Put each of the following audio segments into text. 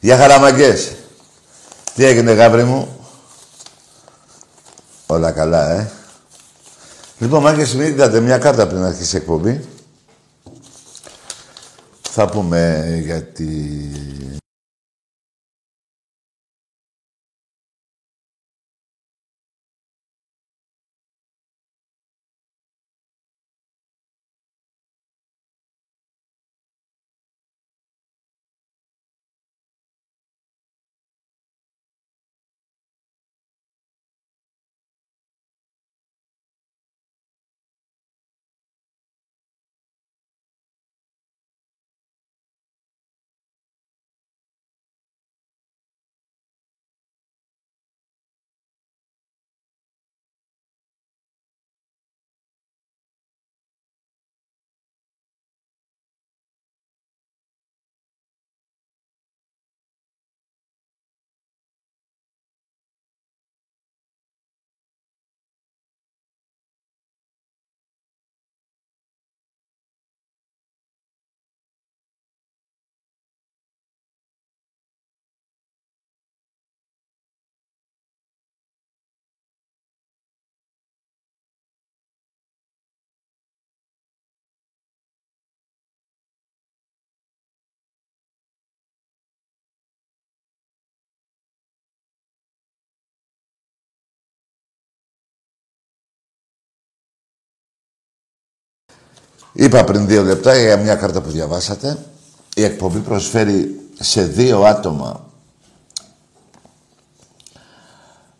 Γεια χαραμαγκές. Τι έγινε γάβρι μου; Όλα καλά, ε. Λοιπόν, μάγκες, μην είδατε μια κάρτα πριν αρχίσει η εκπομπή. Θα πούμε για Είπα πριν δύο λεπτά για μια κάρτα που διαβάσατε. Η εκπομπή προσφέρει σε δύο άτομα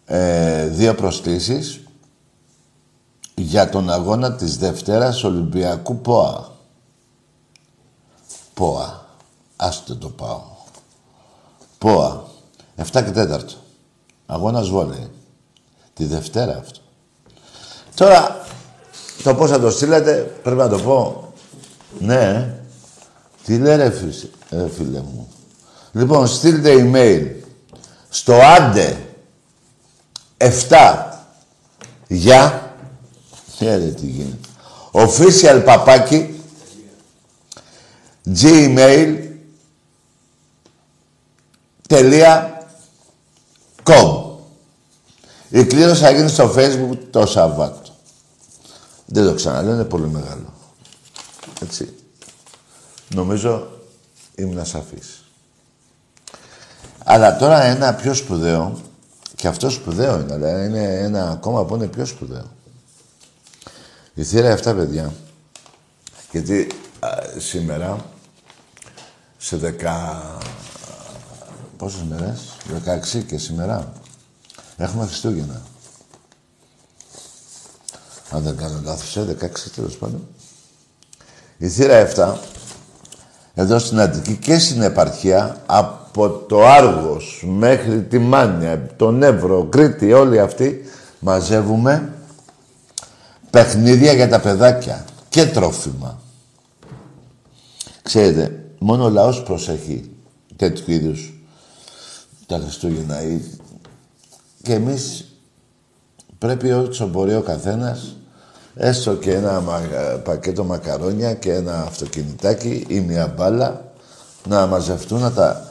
ε, δύο προσκλήσεις για τον αγώνα της Δευτέρας Ολυμπιακού ΠΟΑ. ΠΟΑ. Άστε το πάω. ΠΟΑ. 7 και 4. Αγώνας βόλεϊ. Τη Δευτέρα αυτό. Τώρα, το πώς θα το στείλετε, πρέπει να το πω. Ναι. Τι λέει ρε, φίλε μου. Λοιπόν, στείλτε email στο άντε 7 για Ε, τι γίνεται. Official παπάκι gmail τελεία com. Η κλήρωση θα γίνει στο facebook το Σαββάτο. Δεν το ξαναλέω, είναι πολύ μεγάλο. Έτσι. Νομίζω ήμουν σαφής. Αλλά τώρα ένα πιο σπουδαίο, και αυτό σπουδαίο είναι, αλλά είναι ένα ακόμα που είναι πιο σπουδαίο. Η θύρα αυτά παιδιά, γιατί σήμερα, σε δεκα... πόσες μέρες, 16 και σήμερα, έχουμε Χριστούγεννα. Αν δεν κάνω λάθος, 16 ε, τέλος πάντων. Η θύρα 7, εδώ στην Αττική και στην επαρχία, από το Άργος μέχρι τη Μάνια, τον Εύρο, Κρήτη, όλοι αυτοί, μαζεύουμε παιχνίδια για τα παιδάκια και τρόφιμα. Ξέρετε, μόνο ο λαός προσέχει τέτοιου είδους τα Χριστούγεννα. Και εμείς πρέπει όσο μπορεί ο καθένας έστω και ένα πακέτο μακαρόνια και ένα αυτοκινητάκι ή μια μπάλα να μαζευτούν, να τα...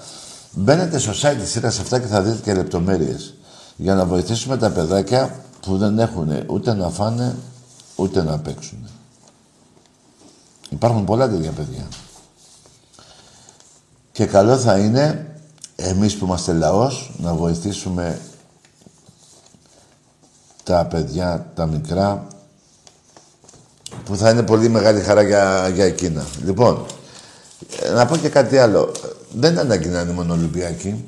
Μπαίνετε στο site της σειράς αυτά και θα δείτε και λεπτομέρειες για να βοηθήσουμε τα παιδάκια που δεν έχουν ούτε να φάνε ούτε να παίξουν. Υπάρχουν πολλά τέτοια παιδιά. Και καλό θα είναι εμείς που είμαστε λαός να βοηθήσουμε τα παιδιά, τα μικρά, που θα είναι πολύ μεγάλη χαρά για, για εκείνα. Λοιπόν, να πω και κάτι άλλο. Δεν είναι ανάγκη να είναι μόνο Ολυμπιακοί.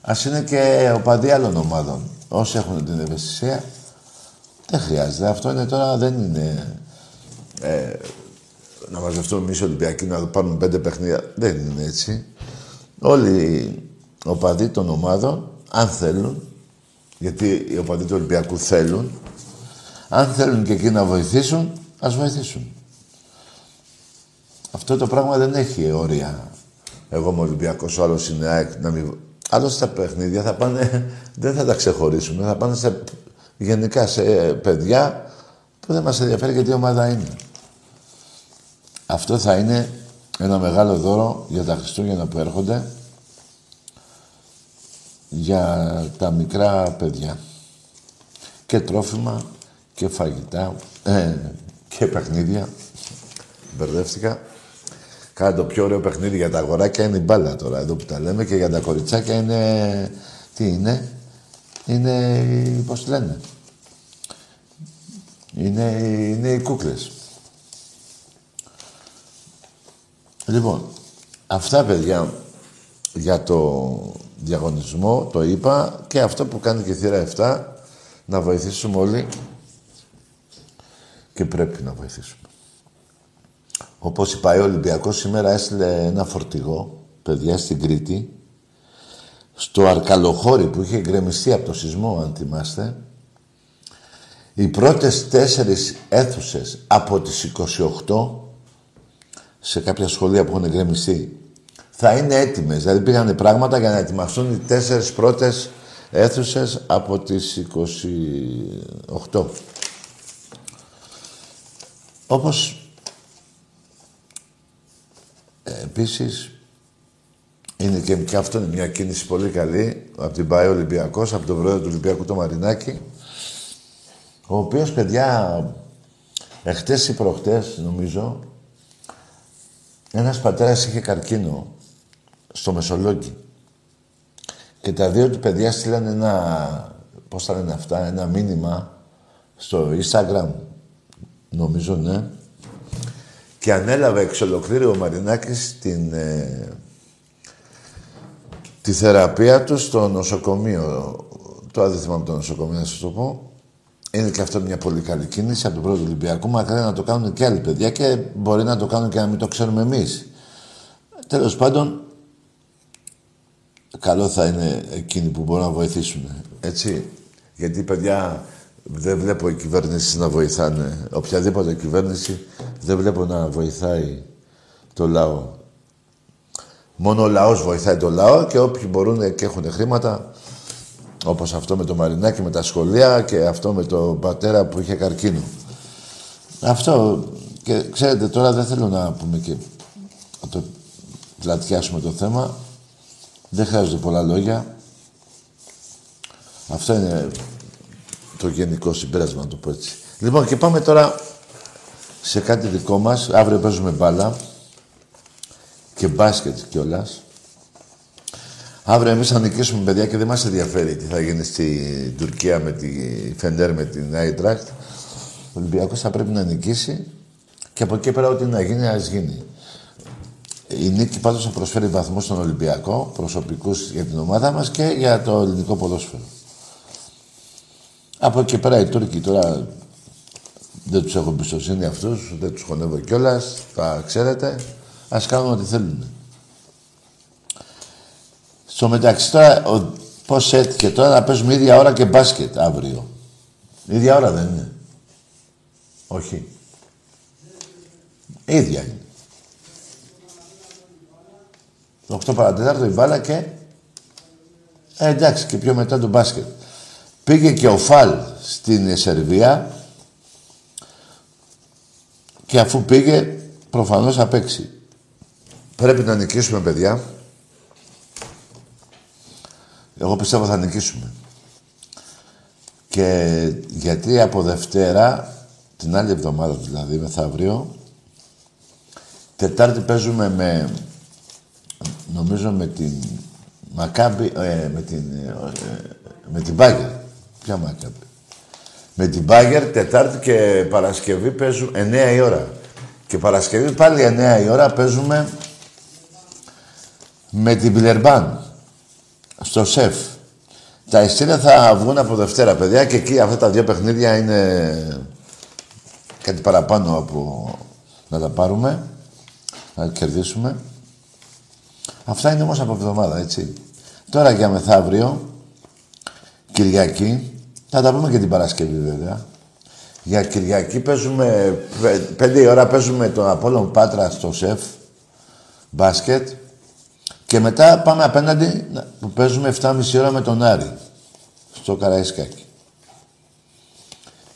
Ας είναι και οπαδοί άλλων ομάδων. Όσοι έχουν την ευαισθησία, δεν χρειάζεται. Αυτό είναι τώρα, δεν είναι... Ε, να μαζευτούμε εμείς Ολυμπιακοί να πάρουμε πέντε παιχνίδια. Δεν είναι έτσι. Όλοι οι οπαδοί των ομάδων, αν θέλουν, γιατί οι οπαδοί του Ολυμπιακού θέλουν, αν θέλουν και εκεί να βοηθήσουν, ας βοηθήσουν. Αυτό το πράγμα δεν έχει όρια. Εγώ είμαι Ολυμπιακός, ο άλλος είναι ΑΕΚ, να μην... Άλλωστε στα παιχνίδια θα πάνε, δεν θα τα ξεχωρίσουμε, θα πάνε σε, γενικά σε παιδιά που δεν μας ενδιαφέρει γιατί η ομάδα είναι. Αυτό θα είναι ένα μεγάλο δώρο για τα Χριστούγεννα που έρχονται για τα μικρά παιδιά. Και τρόφιμα και φαγητά ε, και παιχνίδια. Μπερδεύτηκα. Κάνα το πιο ωραίο παιχνίδι για τα αγοράκια είναι η μπάλα τώρα, εδώ που τα λέμε, και για τα κοριτσάκια είναι... Τι είναι; Είναι... πώς λένε; Είναι, είναι οι κούκλες. Λοιπόν, αυτά παιδιά για το διαγωνισμό, το είπα, και αυτό που κάνει και η θύρα 7, να βοηθήσουμε όλοι και πρέπει να βοηθήσουμε. Όπως είπα, ο Ολυμπιακός σήμερα έστειλε ένα φορτηγό, παιδιά, στην Κρήτη, στο Αρκαλοχώρι που είχε γκρεμιστεί από το σεισμό, αν θυμάστε. Οι πρώτες τέσσερις αίθουσες από τις 28 σε κάποια σχολεία που έχουν γκρεμιστεί θα είναι έτοιμες. Δηλαδή πήγανε πράγματα για να ετοιμαστούν οι τέσσερις πρώτες αίθουσες από τις 28. Όπως ε, επίσης είναι και, και αυτό είναι μια κίνηση πολύ καλή από την ΠΑΕ Ολυμπιακός, από τον πρόεδρο του Ολυμπιακού το Μαρινάκη, ο οποίος, παιδιά, εχθές ή προχτές, νομίζω, ένας πατέρας είχε καρκίνο στο Μεσολόγγι. Και τα δύο του παιδιά στείλαν ένα, πώς θα λένε αυτά, ένα μήνυμα στο Instagram, νομίζω, ναι. Και ανέλαβε εξ ολοκλήρου ο Μαρινάκης την, ε, τη θεραπεία του στο νοσοκομείο. Το άδειθμα από το νοσοκομείο, να σας το πω. Είναι και αυτό μια πολύ καλή κίνηση από τον πρώτο Ολυμπιακό. Μακάρι να το κάνουν και άλλοι παιδιά και μπορεί να το κάνουν και να μην το ξέρουμε εμείς. Τέλος πάντων, καλό θα είναι εκείνοι που μπορούν να βοηθήσουν. Έτσι. Γιατί, παιδιά, δεν βλέπω οι κυβέρνηση να βοηθάνε. Οποιαδήποτε κυβέρνηση δεν βλέπω να βοηθάει το λαό. Μόνο ο λαός βοηθάει το λαό και όποιοι μπορούν και έχουν χρήματα, όπως αυτό με το Μαρινάκι, με τα σχολεία και αυτό με τον πατέρα που είχε καρκίνο. Αυτό. Και ξέρετε, τώρα δεν θέλω να πούμε και να το πλατιάσουμε το θέμα. Δεν χρειάζονται πολλά λόγια. Αυτό είναι το γενικό συμπέρασμα, να το πω έτσι. Λοιπόν, και πάμε τώρα σε κάτι δικό μας. Αύριο παίζουμε μπάλα και μπάσκετ κιόλας. Αύριο εμείς θα νικήσουμε παιδιά και δεν μας ενδιαφέρει τι θα γίνει στη Τουρκία με τη Φεντέρ με την Άιτρακτ. Ο Ολυμπιακός θα πρέπει να νικήσει και από εκεί πέρα ό,τι να γίνει, ας γίνει. Η νίκη πάντως θα προσφέρει βαθμούς στον Ολυμπιακό, προσωπικούς για την ομάδα μας και για το ελληνικό ποδόσφαιρο. Από εκεί πέρα οι Τούρκοι τώρα δεν τους έχω εμπιστοσύνη αυτούς, δεν τους χωνεύω κιόλας, τα ξέρετε. Α κάνουν ό,τι θέλουν. Στο μεταξύ τώρα, πώς έτυχε τώρα να παίζουμε ίδια ώρα και μπάσκετ αύριο. ίδια ώρα δεν είναι. Όχι. ίδια είναι. 8 παρατέταρτο η μπάλα και... Ε, εντάξει, και πιο μετά το μπάσκετ. Πήγε και ο Φαλ στην Σερβία και αφού πήγε, προφανώς θα παίξει. Πρέπει να νικήσουμε, παιδιά. Εγώ πιστεύω θα νικήσουμε. Και γιατί από Δευτέρα, την άλλη εβδομάδα δηλαδή, μεθαύριο, Τετάρτη παίζουμε με, νομίζω με την Μακάμπη, ε, με την, ε, με την Μπάγκερ. Ποια Μακάμπη; Με την Μπάγκερ, Τετάρτη και Παρασκευή παίζουμε 9 η ώρα. Και Παρασκευή πάλι 9 η ώρα παίζουμε με την Πιλερμπάν. Στο ΣΕΦ. Τα εισιτήρια θα βγουν από Δευτέρα, παιδιά, και εκεί αυτά τα δύο παιχνίδια είναι κάτι παραπάνω από να τα πάρουμε, να κερδίσουμε. Αυτά είναι όμως από εβδομάδα, έτσι. Τώρα για μεθαύριο, Κυριακή, θα τα πούμε και την Παρασκευή βέβαια. Για Κυριακή παίζουμε, πέντε η ώρα παίζουμε τον Απόλλων Πάτρα στο ΣΕΦ, μπάσκετ. Και μετά πάμε απέναντι που παίζουμε 7,5 ώρα με τον Άρη. Στο Καραϊσκάκι.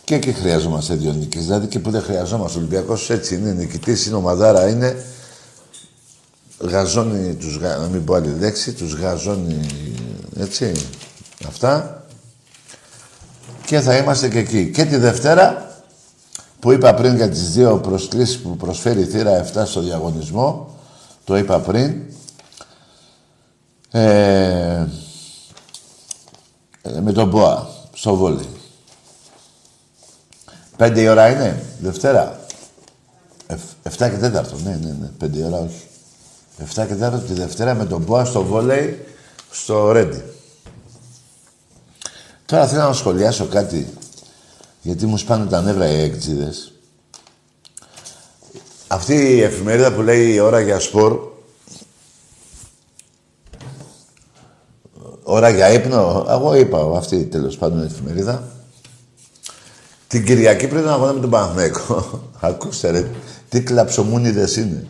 Και εκεί χρειαζόμαστε δύο νίκες. Δηλαδή και που δεν χρειαζόμαστε. Ο Ολυμπιακός έτσι είναι. Νικητής είναι ομαδάρα. Είναι γαζώνει τους γα... να μην πω άλλη λέξη, τους γαζώνει έτσι, αυτά. Και θα είμαστε και εκεί. Και τη Δευτέρα, που είπα πριν για τις δύο προσκλήσεις που προσφέρει η θύρα 7 στο διαγωνισμό, το είπα πριν, ε, με τον Μποά, στο βόλι. Πέντε η ώρα είναι, Δευτέρα. εφτά και τέταρτο, ναι, ναι, ναι, πέντε η ώρα όχι. Εφτά και τέταρτο τη Δευτέρα με τον Μποά στο βόλεϊ, στο Ρέντι. Τώρα θέλω να σχολιάσω κάτι, γιατί μου σπάνε τα νεύρα οι έκτζιδες. Αυτή η εφημερίδα που λέει η ώρα για σπορ, ώρα για ύπνο. Εγώ είπα αυτή τέλος πάντων η εφημερίδα. Την Κυριακή πριν τον αγώνα με τον Παναθηναϊκό. Ακούστε ρε, τι κλαψομούνιδες είναι.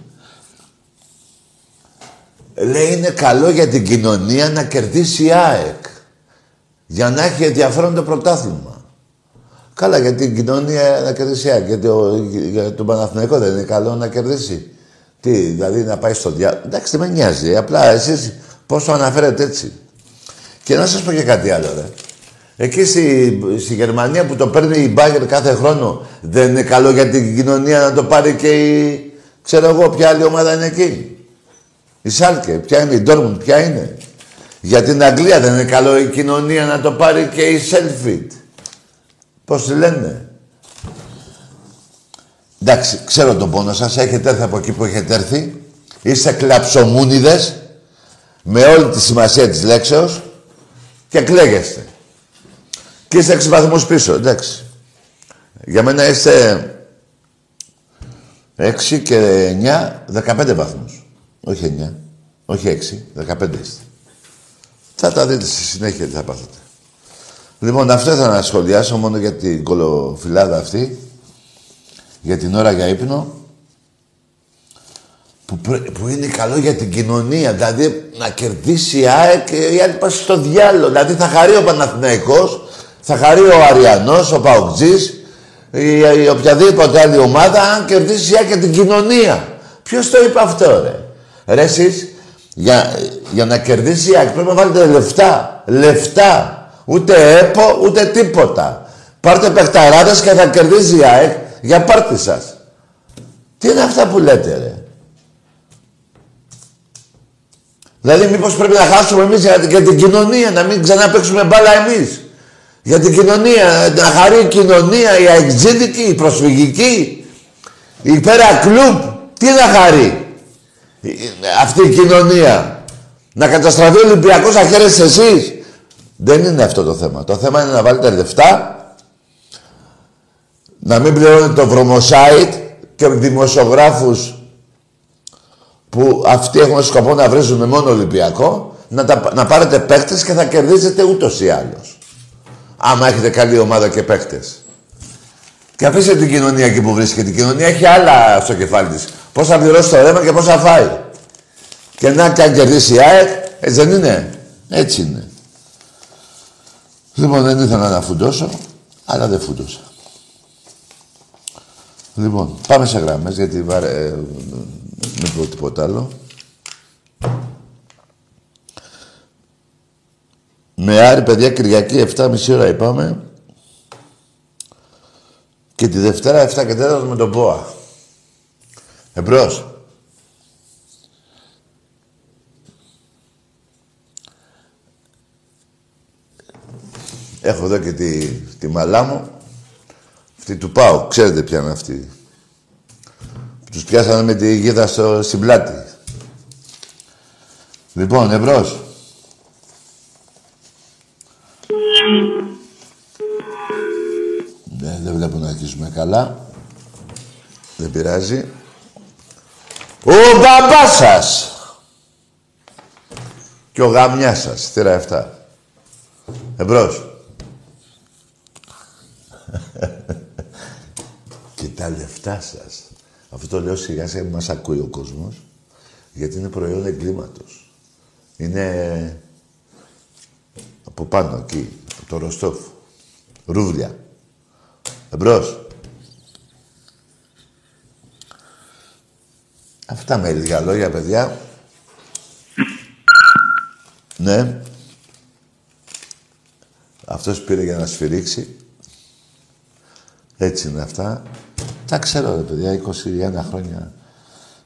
Λέει είναι καλό για την κοινωνία να κερδίσει η ΑΕΚ. Για να έχει ενδιαφέρον το πρωτάθλημα. Καλά για την κοινωνία να κερδίσει η ΑΕΚ. Γιατί για τον Παναθηναϊκό δεν είναι καλό να κερδίσει. Τι, δηλαδή να πάει στο διάλογο. Εντάξει, δεν με νοιάζει. Απλά εσείς πώς το αναφέρετε έτσι. Και να σας πω και κάτι άλλο, ρε. Εκεί στη, στη Γερμανία που το παίρνει η Μπάγκερ κάθε χρόνο, δεν είναι καλό για την κοινωνία να το πάρει και η... Ξέρω εγώ ποια άλλη ομάδα είναι εκεί. Η Σάλκε, ποια είναι η Ντόρμουντ, ποια είναι; Για την Αγγλία δεν είναι καλό η κοινωνία να το πάρει και η Σέλφιτ. Πώς τη λένε; Εντάξει, ξέρω τον πόνο σας, έχετε έρθει από εκεί που έχετε έρθει. Είστε κλαψομούνιδες, με όλη τη σημασία της λέξεως και κλαίγεστε. Και είστε 6 βαθμούς πίσω, εντάξει. Για μένα είστε 6 και 9, 15 βαθμούς. Όχι 9, όχι 6, 15 είστε. Θα τα δείτε στη συνέχεια τι θα πάθετε. Λοιπόν, αυτό ήθελα να σχολιάσω μόνο για την κολοφυλάδα αυτή, για την ώρα για ύπνο που, που είναι καλό για την κοινωνία. Δηλαδή να κερδίσει η ΑΕΚ και η άλλη πάει στο διάλογο. Δηλαδή θα χαρεί ο Παναθηναϊκός, θα χαρεί ο Αριανός, ο Παοκτζής, η, η οποιαδήποτε άλλη ομάδα αν κερδίσει και την κοινωνία. Ποιος το είπε αυτό, ρε; Ρε εσείς, για, για να κερδίσει η ΑΕΚ πρέπει να βάλετε λεφτά. Λεφτά. Ούτε έπο, ούτε τίποτα. Πάρτε παιχταράδες και θα κερδίσει η ΑΕΚ για πάρτι σας. Τι είναι αυτά που λέτε, ρε; Δηλαδή, μήπως πρέπει να χάσουμε εμείς για, για την κοινωνία, να μην ξανά παίξουμε μπάλα εμείς; Για την κοινωνία, να χαρεί η κοινωνία, η αεξίδικη, η προσφυγική, η πέρα κλουμπ. Τι να χαρεί; Αυτή η κοινωνία. Να καταστραφεί ο Ολυμπιακός να χαίρεστε εσείς. Δεν είναι αυτό το θέμα. Το θέμα είναι να βάλετε λεφτά, να μην πληρώνετε το βρωμοσάιτ και δημοσιογράφους που αυτοί έχουν σκοπό να βρίζουν μόνο Ολυμπιακό, να, τα, να πάρετε παίχτες και θα κερδίζετε ούτως ή άλλως. Άμα έχετε καλή ομάδα και παίχτες. Και αφήστε την κοινωνία εκεί που βρίσκεται. Η κοινωνία έχει άλλα στο κεφάλι της. Πώς θα πληρώσει το ρέμα και πώς θα φάει. Και να και αν κερδίσει η ΑΕΚ, έτσι δεν είναι. Έτσι είναι. Λοιπόν, δεν ήθελα να φουντώσω, αλλά δεν φουντώσα. Λοιπόν, πάμε σε γράμμες, γιατί βαρε... ε, μην πω τίποτα άλλο. Με Άρη, παιδιά, Κυριακή 7.30 ώρα είπαμε. Και τη Δευτέρα 7 και 4 με τον ΠΟΑ. Εμπρός. Έχω εδώ και τη, τη μαλά μου. Αυτή του πάω. Ξέρετε ποια είναι αυτή. Τους πιάσανε με τη γίδα στο, στην πλάτη. Λοιπόν, εμπρός. Βλέπω να αρχίσουμε καλά. Δεν πειράζει. Ο μπαμπάς σας! Και ο γαμιάς σας. Θύρα 7. Εμπρός. και τα λεφτά σας. Αυτό το λέω σιγά σιγά μας ακούει ο κόσμος, γιατί είναι προϊόν εγκλήματος. Είναι από πάνω εκεί, από το Ροστόφ. Ρούβλια. Εμπρός. Αυτά με λίγα λόγια, παιδιά. ναι. Αυτός πήρε για να σφυρίξει. Έτσι είναι αυτά. Τα ξέρω, ρε παιδιά, 21 χρόνια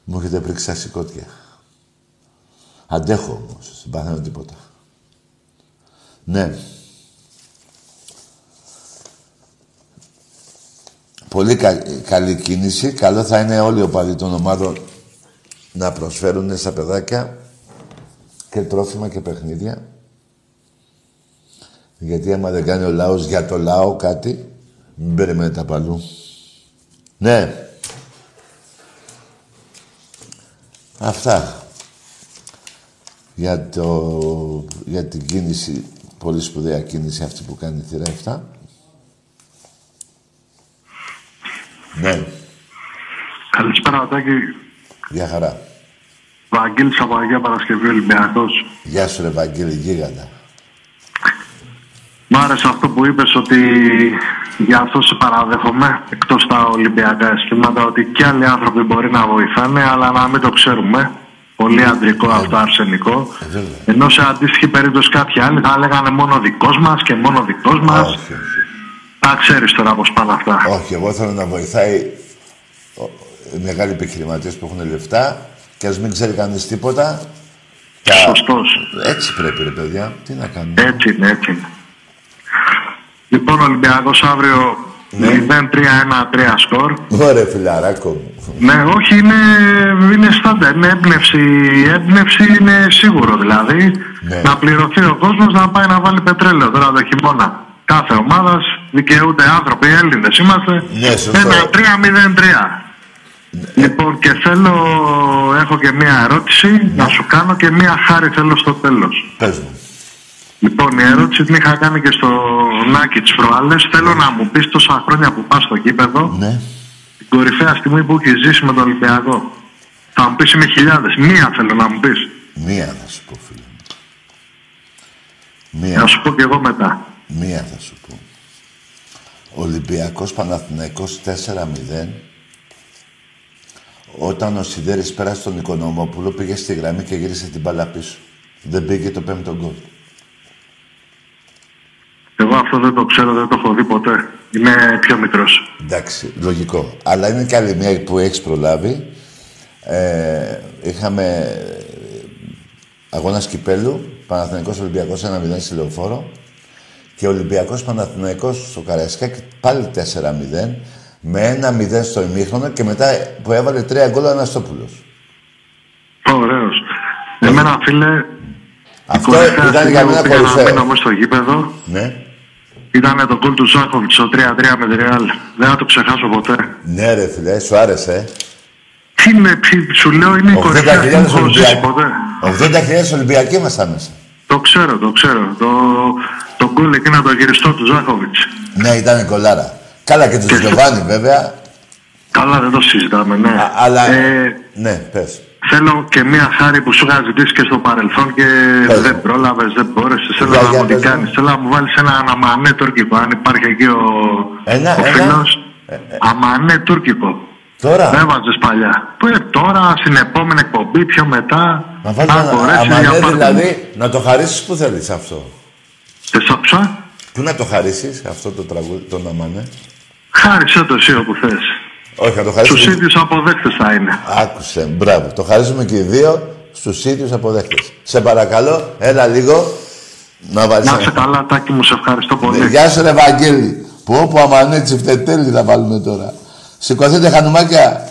μου έχετε πρίξει τα σηκώτια. Αντέχω όμως, δεν παθαίνω τίποτα. Ναι. Πολύ καλή κίνηση. Καλό θα είναι όλοι οι οπαδοί των ομάδων να προσφέρουν στα παιδάκια και τρόφιμα και παιχνίδια. Γιατί άμα δεν κάνει ο λαός για το λαό κάτι, μην περιμένετε απαλού. Ναι. Αυτά. Για, το, για την κίνηση, πολύ σπουδαία κίνηση αυτή που κάνει η θηρά 7. Ναι. Καλησπέρα, Τάκη. Γεια χαρά. Βαγγέλης από Αγία Παρασκευή Ολυμπιακός. Γεια σου ρε Βαγγέλη, γίγαντα. Μ' άρεσε αυτό που είπες ότι Γι' αυτό σε παραδέχομαι, εκτός τα Ολυμπιακά αισθήματα, ότι και άλλοι άνθρωποι μπορεί να βοηθάνε, αλλά να μην το ξέρουμε. Πολύ αντρικό αυτό, αρσενικό. Ε, Ενώ σε αντίστοιχη περίπτωση κάποιοι άλλοι θα έλεγαν μόνο δικός μας και μόνο δικός μας. Τα ξέρεις τώρα πώ πάνε αυτά. Όχι, εγώ θέλω να βοηθάει οι μεγάλοι επιχειρηματίες που έχουν λεφτά και ας μην ξέρει κανείς τίποτα. Σωστός. Έτσι πρέπει, ρε παιδιά. Τι να κάνουμε; Έτσι είναι, έτσι είναι. Λοιπόν, ο Ολυμπιακός αύριο Ναι. 0-3-1-3 σκορ. Ωραία, φιλαράκο μου. Ναι, όχι, είναι, είναι στάντα. Είναι έμπνευση. Η έμπνευση είναι σίγουρο δηλαδή. Ναι. Να πληρωθεί ο κόσμος να πάει να βάλει πετρέλαιο τώρα το χειμώνα. Κάθε ομάδας δικαιούνται άνθρωποι, Έλληνες είμαστε. Ναι, σωστό. Ένα 3-0-3. Λοιπόν, και θέλω, έχω και μία ερώτηση να σου κάνω και μία χάρη θέλω στο τέλος. Πες μου. Λοιπόν, η ερώτηση την είχα κάνει και στο Νάκη της προάλλε. Θέλω να μου πεις τόσα χρόνια που πας στο γήπεδο, Ναι. την κορυφαία στιγμή που έχεις ζήσει με τον Ολυμπιακό. Θα μου πεις είμαι χιλιάδες. Μία θέλω να μου πεις. Μία θα σου πω, φίλε μου. Μία. Να σου πω και εγώ μετά. Μία θα σου πω. Ολυμπιακός Παναθηναϊκός 4-0. Όταν ο Σιδέρης πέρασε τον Οικονομόπουλο, πήγε στη γραμμή και γύρισε την μπάλα πίσω. Δεν πήγε το πέμπτο γκολ. Εγώ αυτό δεν το ξέρω, δεν το έχω δει ποτέ. Είμαι πιο μικρός. Εντάξει, λογικό. Αλλά είναι και άλλη μια που έχεις προλάβει. Ε, είχαμε ε, αγώνας Κυπέλου, Παναθηναϊκός Ολυμπιακός 1-0 στη Λεωφόρο και Ολυμπιακός Παναθηναϊκός στο Καραϊσκάκι πάλι 4-0 με 1-0 στο ημίχρονο και μετά που έβαλε τρία γκολ ο Αναστόπουλος. Ωραίος. Εμένα, φίλε, Αυτό ήταν για μένα κορυφαίο. Να μείνω στο γήπεδο. Ναι. Ήταν το γκολ του Ζάκοβιτς στο 3-3 με τη Ρεάλ. Δεν θα το ξεχάσω ποτέ. Ναι ρε φίλε, σου άρεσε. ε. Τι είναι, τι, σου λέω, είναι η 80.000 κορυφαία στιγμή που έχω ζήσει Ολυμπιακοί. ποτέ. 80.000 Ολυμπιακοί ήμασταν μέσα. Το ξέρω, το ξέρω. Το, το γκολ εκείνο το γυριστό του Ζάκοβιτ. Ναι, ήταν κολάρα. Καλά και τους Γιωβάνι βέβαια. Καλά, δεν το συζητάμε, ναι. Α, αλλά... Ε, Ναι, πες. θέλω και μία χάρη που σου είχα ζητήσει και στο παρελθόν και Πες. δεν πρόλαβες, δεν μπόρεσες. Θέλω Για- να για μου την πες μου. κάνεις. Θέλω να μου βάλεις ένα αμανέ τουρκικό. Αν υπάρχει εκεί ο, Ένα, ο ένα. φίλος. Αμανέ τουρκικό. Τώρα; Δεν έβαζε παλιά. Που ε, τώρα στην επόμενη εκπομπή, πιο μετά. Να βάλεις αν ένα μπορέσεις, για αμανέ, πάρτε δηλαδή, να το χαρίσεις που θέλεις αυτό; Και στο ψά, Πού να το χαρίσεις αυτό το τραγούδι, τον αμανέ. χάρισε το εσύ όπου θες. Όχι, να το Στους χαρίσουμε. ίδιους αποδέκτες θα είναι. Άκουσε, μπράβο. Το χαρίζουμε και οι δύο στους ίδιους αποδέχτες. Σε παρακαλώ, έλα λίγο να βάλεις Να είσαι ένα. καλά, Τάκη μου, σε ευχαριστώ πολύ. Ναι, Γεια σου, ρε Βαγγέλη. Που όπου αμανέ τσιφτετέλη θα βάλουμε τώρα. Σηκωθείτε χανουμάκια.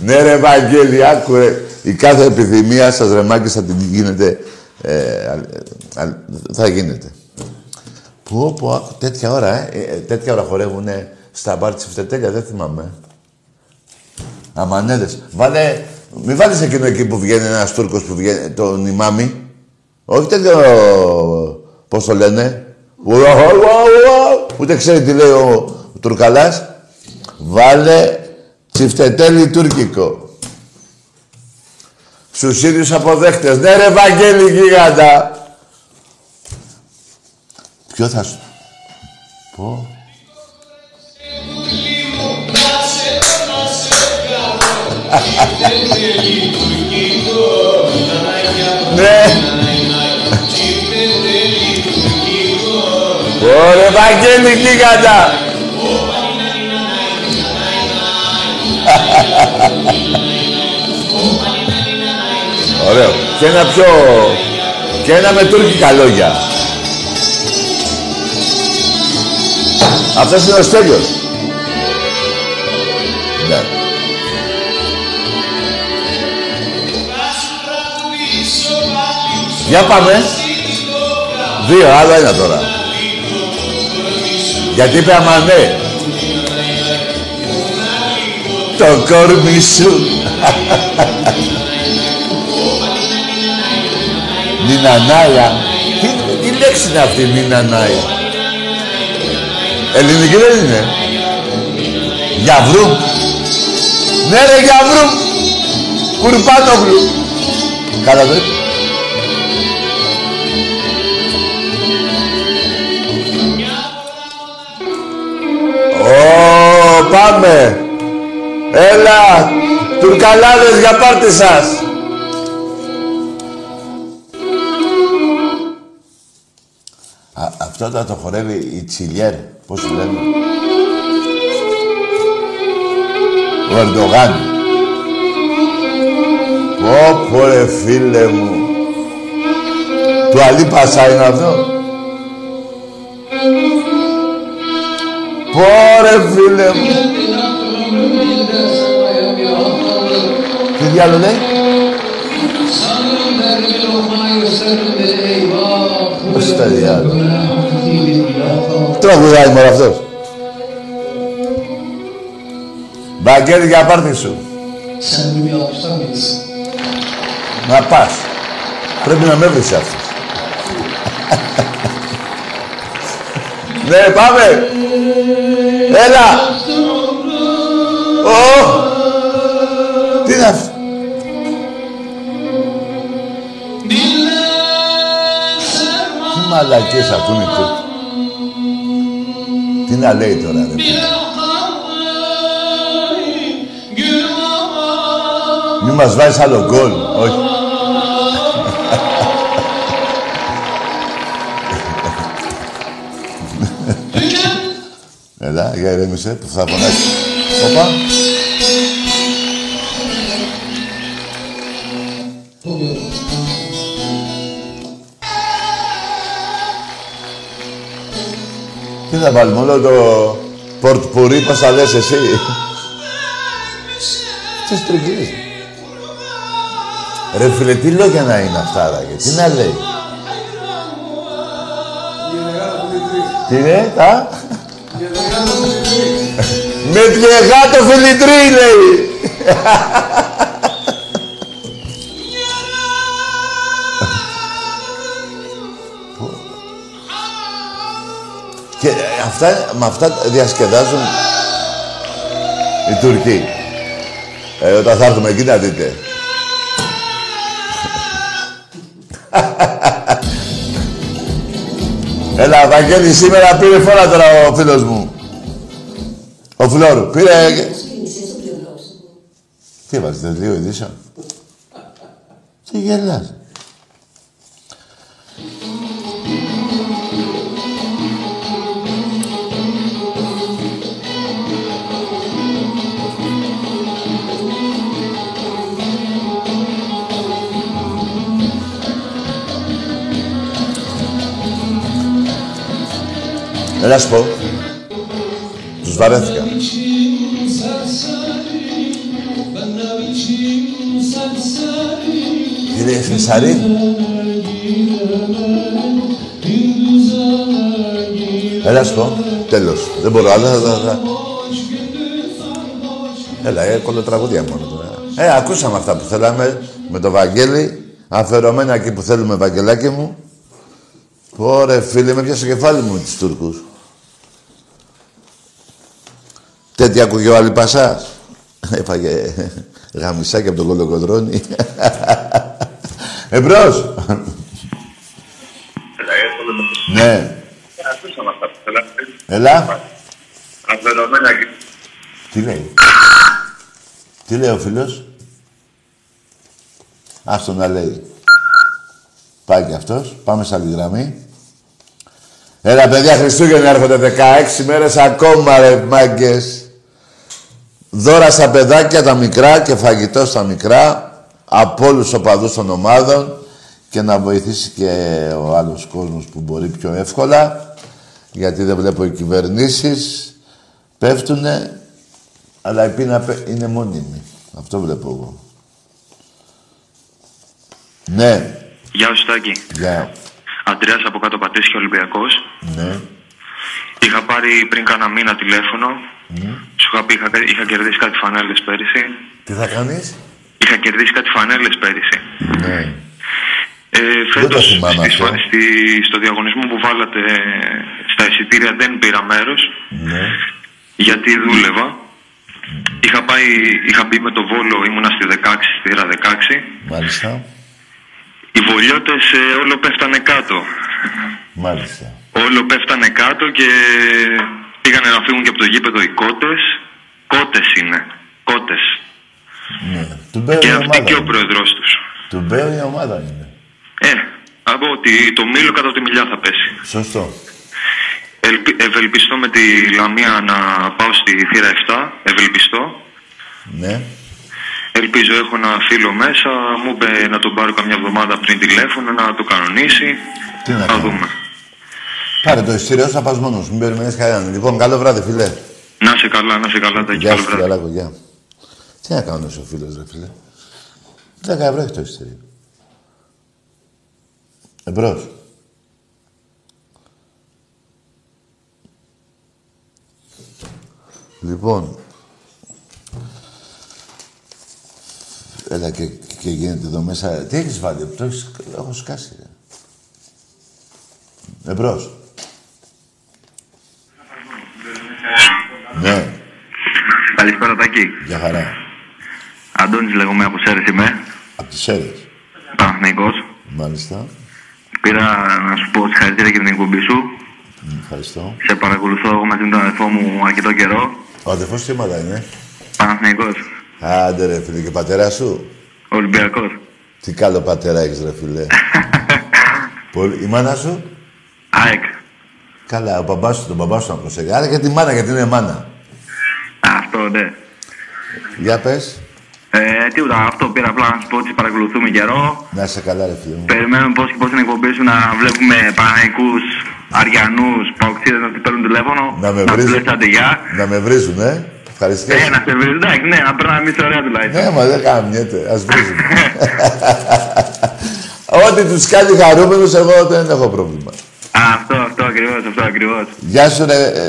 ναι ρε Βαγγέλη, άκου ρε. Η κάθε επιθυμία σας ρε μάγκες θα την γίνεται. Ε, α- α- θα γίνεται. Που όπου άκου τέτοια ώρα, ε, ε, τέτοια ώρα χορεύουνε στα μπαρ τσιφτετέλια, δεν θυμάμαι. Αμανέδες. Βάλε, μη βάλεις εκείνο εκεί που βγαίνει ένας Τούρκος που βγαίνει, τον ημάμι. Όχι τέτοιο, πώς το λένε. Ουα, ουα, ουα, Ούτε ξέρει τι λέει ο, ο Τουρκαλάς. Βάλε τσιφτετέλι τουρκικό. Στους ίδιους αποδέχτες. Ναι ρε Βαγγέλη γίγαντα. Ποιο θα σου... Πω. Ναι. Ωραία, Βαγγέλη γίγαντα. Ωραίο. Και ένα πιο... Και ένα με τουρκικά λόγια. Αυτός είναι ο Στέλιος. Ναι. Για πάμε. Δύο, άλλο ένα τώρα. Γιατί είπε αμανέ. Το κόρμι σου. Νινανάια. Τι, τι λέξη είναι αυτή, Νινανάια. Ελληνική δεν είναι. Γιαβρού. Ναι ρε Γιαβρού. Κουρπάτογλου. Καλά δεν. Ω, πάμε. Έλα. Τουρκαλάδες για πάρτι σας. Αυτό θα το χορεύει η Τσιλιέρ. Πώς το λένε; Ο Ερντογάν. Πω, πω ρε φίλε μου. Του Αλή Πασά είναι αυτό; Πω ρε φίλε μου. Τι διάλογο λέει. Πώς τα διάλογο. Τραγουδάει μόνο αυτός. Βαγγέλη για πάρτι σου. Sen bir alkışlar mıyız? Να πας. Πρέπει να με βρεις αυτός. ναι, πάμε. Έλα. Ω. Τι μαλακίες ακούνε οι Τούρκοι. Τι να λέει τώρα, ρε. Μη μας βάζεις άλλο γκολ. Όχι. Έλα, για ηρέμησε, που θα φωνάξει. Όπα. Θα βάλουμε, όλο το πορτ πουρί, πώς θα λες εσύ. Τι στριγγύλες. Ρε φίλε, τι λόγια να είναι αυτά, ρε, τι να λέει. Τι είναι, τα. Με το φιλιτρί, λέει. Αυτά, με αυτά διασκεδάζουν οι Τουρκοί. Ε, όταν θα έρθουμε εκεί να δείτε. Έλα, Βαγγέλη, σήμερα πήρε φορά τώρα ο φίλος μου. Ο Φλόρου. Πήρε... Τι έβαζε, δύο ειδήσεων; Τι γελάς; Έλα σου πω. Τους βαρέθηκα. Κύριε Φεσαρή. Έλα σου πω. Τέλος. Δεν μπορώ άλλο. Έλα, ε, τραγούδια μόνο τώρα. Ε, ακούσαμε αυτά που θέλαμε με το Βαγγέλη. Αφαιρωμένα εκεί που θέλουμε, Βαγγελάκι μου. Ωραία, φίλε, με πιάσε κεφάλι μου τους Τούρκους. Τέτοια ακούγε ο Αλιπασάς. Έφαγε γαμισάκι από τον κολοκοντρόνι. Εμπρός. ναι. Έλα. Τι λέει. Τι λέει ο φίλος. Άστο να λέει. Πάει και αυτός. Πάμε σε άλλη γραμμή. Έλα, παιδιά, Χριστούγεννα έρχονται 16 μέρες ακόμα, ρε μάγκες. Δώρα στα παιδάκια τα μικρά και φαγητό στα μικρά από όλους τους οπαδούς των ομάδων και να βοηθήσει και ο άλλος κόσμος που μπορεί πιο εύκολα γιατί δεν βλέπω οι κυβερνήσεις πέφτουνε αλλά η πείνα είναι μόνιμη. Αυτό βλέπω εγώ. Ναι. Γεια σου Στάκη. Γεια. Αντρέας από κάτω Πατήσια Ολυμπιακός. Ναι. Είχα πάρει πριν κάνα μήνα τηλέφωνο. Ναι. Σου είχα πει, είχα, είχα κερδίσει κάτι φανέλες πέρυσι. Τι θα κάνεις; Είχα κερδίσει κάτι φανέλες πέρυσι. Ναι. Ε, φέτος, θυμάμαι στη, αυτό. στη, στο διαγωνισμό που βάλατε στα εισιτήρια δεν πήρα μέρος. Ναι. Γιατί δούλευα. Είχα, πάει, είχα μπει με το Βόλο, ήμουνα στη 16, στη 16. Μάλιστα. Οι βολιώτες ε, όλο πέφτανε κάτω. Μάλιστα. Όλο πέφτανε κάτω και πήγανε να φύγουν και από το γήπεδο οι κότες. Κότες είναι. Κότες. Ναι. Του Μπέου Και η αυτή ομάδα και ο είναι. πρόεδρός τους. Του Μπέου η ομάδα είναι. Ε, από ότι το μήλο κατά τη μιλιά θα πέσει. Σωστό. Ελπι, ευελπιστώ με τη Λαμία να πάω στη θύρα 7. Ευελπιστώ. Ναι. Ελπίζω, έχω ένα φίλο μέσα. Μου είπε να τον πάρω καμιά εβδομάδα πριν τηλέφωνο να το κανονίσει. Τι να Θα κάνω. δούμε. Πάρε το εισιτήριό σου, θα πας μόνος. Μην περιμένεις κανέναν. Λοιπόν, καλό βράδυ, φίλε. Να σε καλά, να σε καλά, τα Γεια καλό σου, βράδυ. καλά, γεια. Τι να κάνω ο φίλος, ρε φίλε. 10 ευρώ έχει το εισιτήριο. Εμπρός. Λοιπόν, έλα και, και γίνεται εδώ μέσα. Τι έχεις βάλει, το έχεις, έχω σκάσει. Ρε. Εμπρός. Ναι, Καλησπέρα, Τάκη. για χαρά. Αντώνης λέγομαι από Σέρες είμαι. Απ' τις αίρες. Παναθηναϊκός. Μάλιστα. Πήρα να σου πω συγχαρητήρια για την εκπομπή σου. Μ, Ευχαριστώ. Σε παρακολουθώ εγώ μαζί με τον αδερφό μου αρκετό καιρό. Ο αδερφός τι ομάδα είναι; Παναθηναϊκός. Άντε ρε φίλε, και πατέρας σου; Ολυμπιακός. Τι καλό πατέρα έχεις ρε φίλε. Πολύ... Η μάνα σου; ΑΕΚ. Καλά, ο μπαμπάς σου, τον μπαμπά σου να προσέχει. Άρα και τη μάνα, γιατί είναι μάνα; Αυτό, ναι. Για πες. Ε, τίποτα, αυτό πήρα απλά να σου πω ότι παρακολουθούμε καιρό. Να είσαι καλά ρε φίλε μου. Περιμένουμε πώς και πώς την εκπομπή σου να βλέπουμε Παναθηναϊκούς, Αριανούς, Παοξίδες να την παίρνουν τηλέφωνο. Να με να βρίζουν. τους λες άντε γεια. Να με βρίζουν, ε. Ευχαριστώ. Ε, να σε βρει, εντάξει, ναι, να περνάμε εμείς ωραία τουλάχιστον. Ναι, μα δεν καμιέται. Ας βρίζουν. Ό,τι τους κάνει χαρούμενους, εγώ δεν έχω πρόβλημα. Α, αυτό, αυτό ακριβώς, αυτό ακριβώς. Γεια σου ρε, ε,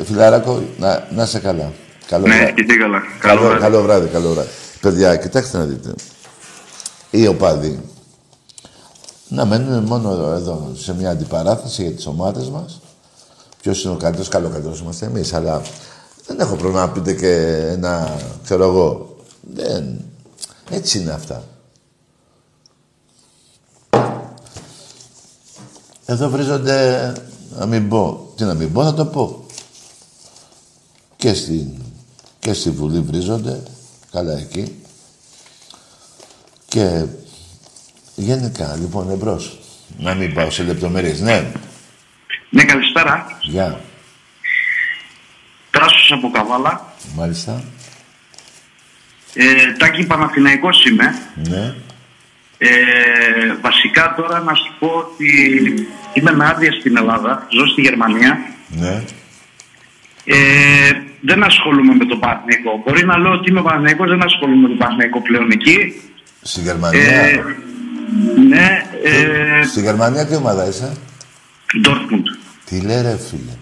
ε, φιλαράκο. Να, να είσαι καλά. Καλό Ναι, βράδυ. και εσύ καλά. Καλό Καλό, βράδυ. καλό βράδυ, καλό βράδυ. Παιδιά, κοιτάξτε να δείτε. Οι οπαδοί να μένουν μόνο εδώ σε μια αντιπαράθεση για τις ομάδες μας. Ποιος είναι ο καλύτερος, καλό καλύτερος είμαστε εμείς, αλλά δεν έχω πρόβλημα να πείτε και ένα, ξέρω εγώ. Δεν... Έτσι είναι αυτά. Εδώ βρίζονται, να μην πω. Τι να μην πω, θα το πω. Και στην, και στη Βουλή βρίζονται, καλά εκεί. Και γενικά, λοιπόν, εμπρός. Να μην πάω σε λεπτομέρειες. Ναι, Ναι, καλησπέρα. γεια. Τράσος από Καβάλα. Μάλιστα. Ε, Τάκη Παναθηναϊκός είμαι. Ναι. Ε, βασικά τώρα να σου πω ότι είμαι με άδεια στην Ελλάδα, ζω στη Γερμανία. Ναι. Ε, δεν ασχολούμαι με τον Παναθηναϊκό. Μπορεί να λέω ότι είμαι Παναθηναϊκός, δεν ασχολούμαι με τον Παναθηναϊκό πλέον εκεί. Στη Γερμανία. Ε, ναι, ε, Στη Γερμανία τι ομάδα είσαι; Dortmund. Τι λέει ρε φίλε.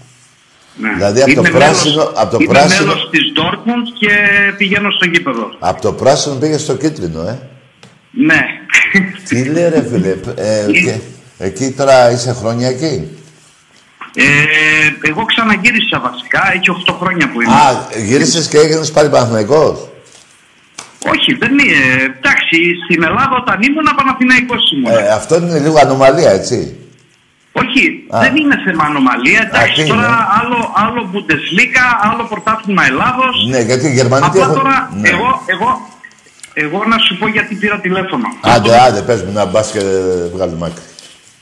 Ναι. Δηλαδή, από το Είμαι πράσινο- μέλος- από το είμαι πράσινο- μέλος της Dortmund και πηγαίνω στο γήπεδο. Από το πράσινο πήγε στο κίτρινο, ε. Ναι. Τι λέει ρε φίλε. Ε, και, εκεί τώρα είσαι χρόνια εκεί; Ε, εγώ ξαναγύρισα βασικά, έχει 8 χρόνια που είμαι. Α, γύρισες και έγινες πάλι Παναθηναϊκός; Όχι, δεν είναι. Εντάξει, στην Ελλάδα όταν ήμουν Παναθηναϊκός ήμουν. Ε, αυτό είναι λίγο ανομαλία, έτσι. Όχι, Α. δεν είναι θέμα ανομαλία. Εντάξει, τι τώρα είναι; άλλο, άλλο Bundesliga, άλλο πρωτάθλημα Ελλάδος. Ναι, γιατί οι Γερμανοί τι Απλά έχουν... τώρα, Ναι. εγώ, εγώ, εγώ να σου πω γιατί πήρα τηλέφωνο. Άντε, άντε, πες μου να μπας και βγάλουμε άκρη.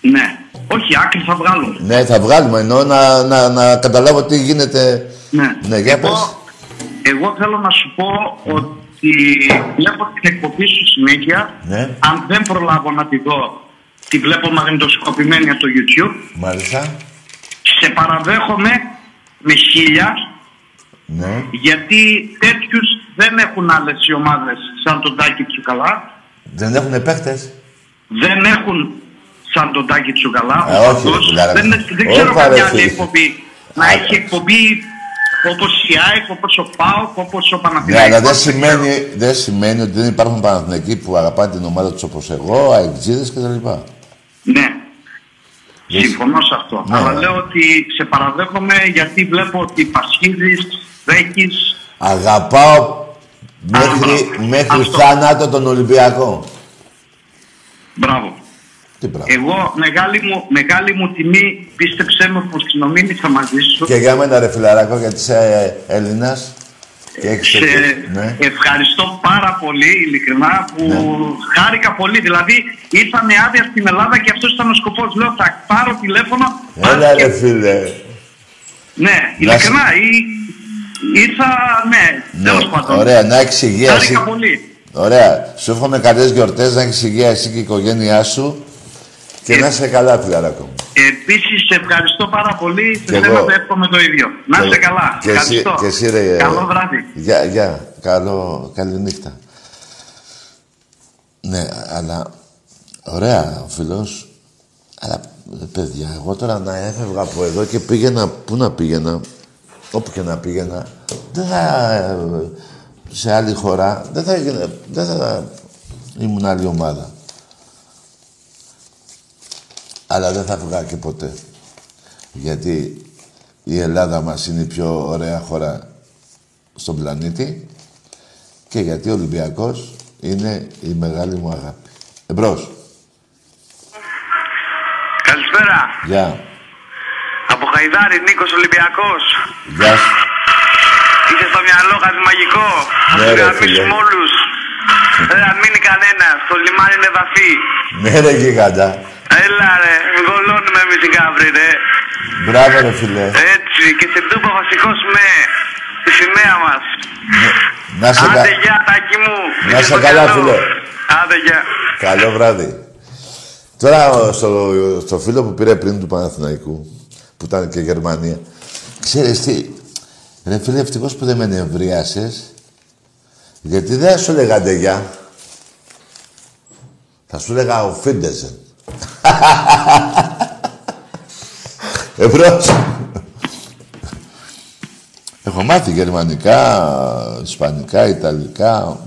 Ναι. Όχι, άκρη θα βγάλουμε. Ναι, θα βγάλουμε, εννοώ να, να, να καταλάβω τι γίνεται. Ναι. Ναι, για πες. εγώ, εγώ θέλω να σου πω ότι βλέπω την εκπομπή σου συνέχεια. Ναι. Αν δεν προλάβω να τη δω, τη βλέπω μαγνητοσκοπημένη από το YouTube. Μάλιστα. Σε παραδέχομαι με χίλια, Ναι. γιατί τέτοιους δεν έχουν άλλες οι ομάδες σαν τον Τάκη Τσουκαλά. Δεν έχουν παίχτες. Δεν έχουν σαν τον Τάκη Τσουκαλά. Ε, ο όχι, Παντός. ρε φιλάρα. δεν, δεν ξέρω Όπα, ρε, καμιά άλλη φίλε. εκπομπή. Να Α, έχει εκπομπή όπως η ΑΕΚ, όπως ο ΠΑΟΚ, όπως ο Ναι, Παναθηναϊκός. αλλά δεν σημαίνει, δεν σημαίνει ότι δεν υπάρχουν Παναθηναϊκοί που αγαπάνε την ομάδα τους όπως εγώ, αεξίδες κτλ. Ναι. Δεν- Συμφωνώ σε αυτό. Ναι. Αλλά λέω ότι σε παραδέχομαι γιατί βλέπω ότι πασχίζεις, δέχεις. Αγαπάω μέχρι, μπράβο. μέχρι Αυτό. θάνατο τον Ολυμπιακό. Μπράβο. Τι πράγμα. Εγώ μεγάλη μου, μεγάλη μου τιμή πίστεψέ με που συνομίλησα μαζί σου. Και για μένα ρε φιλαράκο, γιατί είσαι Έλληνας και έχεις Σε τέτοιο- ναι. ευχαριστώ πάρα πολύ, ειλικρινά, που χάρηκα πολύ. Δηλαδή, ήρθα με άδεια στην Ελλάδα και αυτός ήταν ο σκοπός. Λέω, θα πάρω τηλέφωνο. Έλα και- ρε φίλε. Ναι, ειλικρινά. Ή, ήρθα, ναι, Ναι, τέλος πάντων. ωραία, να έχεις υγεία. εσύ. Χάρηκα πολύ. Ωραία. Σου εύχομαι καλές γιορτές, να έχεις υγεία εσύ και η οικογένειά σου. Και Ε, να είσαι καλά, φιλαράκο μου. Επίσης, σε ευχαριστώ πάρα πολύ. Κι Σε εγώ. θέλω να εύχομαι το ίδιο. Να Και- είστε καλά. Και εσύ, ευχαριστώ. και εσύ ρε. Καλό βράδυ. Γεια, γεια. Καλό, καλή νύχτα. Ναι, αλλά ωραία ο φίλος. Αλλά ρε, παιδιά, εγώ τώρα να έφευγα από εδώ και πήγαινα, πού να πήγαινα, όπου και να πήγαινα, δεν θα, ε, σε άλλη χώρα, δεν θα, έγινε- δεν θα ήμουν άλλη ομάδα. Αλλά δεν θα βγάλω και ποτέ. Γιατί η Ελλάδα μας είναι η πιο ωραία χώρα στον πλανήτη και γιατί ο Ολυμπιακός είναι η μεγάλη μου αγάπη. Εμπρός. Καλησπέρα. Γεια. Από Χαϊδάρη, Νίκος Ολυμπιακός. Γεια σου. Είσαι στο μυαλό κάτι μαγικό. Ναι, Θα ρε, γραμμίσουμε φίλε. όλους. Δεν θα μείνει κανένας. Το λιμάνι είναι βαθύ. Ναι ρε γίγαντα. Έλα ρε, γολώνουμε εμείς την καύρη ρε. Μπράβο ρε φίλε. Έτσι, και στην Τούπα θα σηκώσουμε τη σημαία μας. Να σε, κα... Άντε γεια, τάκι μου. Να Είσαι σε στο καλά, καλό. φίλε. Άντε γεια. Καλό βράδυ. Τώρα στο, στο φίλο που πήρε πριν του Παναθηναϊκού, που ήταν και Γερμανία, ξέρεις τι, ρε φίλε, ευτυχώς που δεν με νευρίασες, γιατί δεν θα σου έλεγα αντεγιά. Θα σου έλεγα ο Φίντεζεν. Εμπρός. Έχω μάθει γερμανικά, ισπανικά, ιταλικά.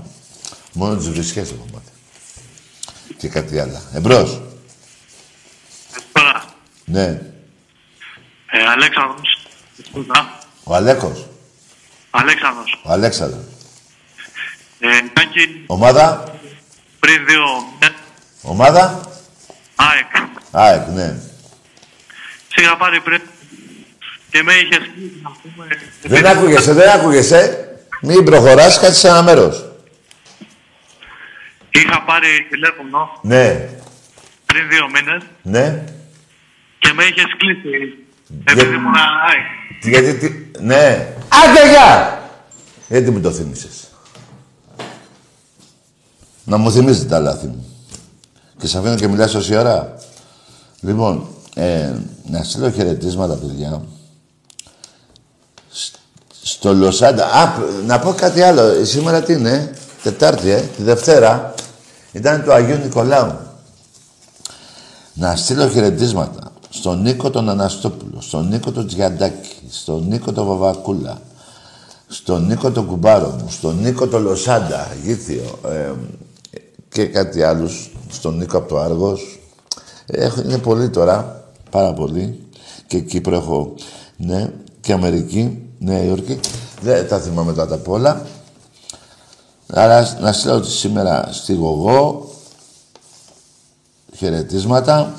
Μόνο τις βρισχές έχω μάθει. Και κάτι άλλο. Εμπρός. Καλησπέρα. Ναι. Ε, Αλέξανδρος. Σπουδά. Ο Αλέκος. Αλέξανδρος. Ο Αλέξανδρος. Ε, Τάκη, Ομάδα. πριν δύο μήνες, Ομάδα. ΑΕΚ. ΑΕΚ, ναι. Σε είχα πάρει πριν και με είχες να πούμε... Δεν άκουγεσαι, δεν άκουγεσαι. Μην προχωράς, κάτσε σε ένα μέρος. Είχα πάρει τηλέφωνο Ναι. πριν δύο μήνες Ναι. και με είχες κλείσει. Επειδή ήμουν ΑΕΚ. Τι- Γιατί, τι... Ναι. Άντε, γεια! Γιατί μου το θύμισες; Να μου θυμίζετε τα λάθη μου. Και σε αφήνω και μιλάς τόση ώρα. Λοιπόν, ε, να στείλω χαιρετίσματα, παιδιά. Σ- Στο Λοσάντα. Α, π- να πω κάτι άλλο. Ε, Σήμερα τι είναι, Τετάρτη, ε, τη Δευτέρα. Ήταν το Αγίου Νικολάου. Να στείλω χαιρετίσματα στον Νίκο τον Αναστόπουλο, στον Νίκο τον Τζιαντάκη, στον Νίκο τον Βαβακούλα, στον Νίκο τον Κουμπάρο μου, στον Νίκο τον Λοσάντα, Γήθιο, ε, και κάτι άλλους, στον Νίκο από το Άργος. Έχω, είναι πολύ τώρα, πάρα πολύ. Και Κύπρο έχω, ναι, και Αμερική, Νέα Υόρκη. Δεν τα θυμάμαι τώρα τα απ' όλα. Άρα να στείλω ότι σήμερα στη Γογό χαιρετίσματα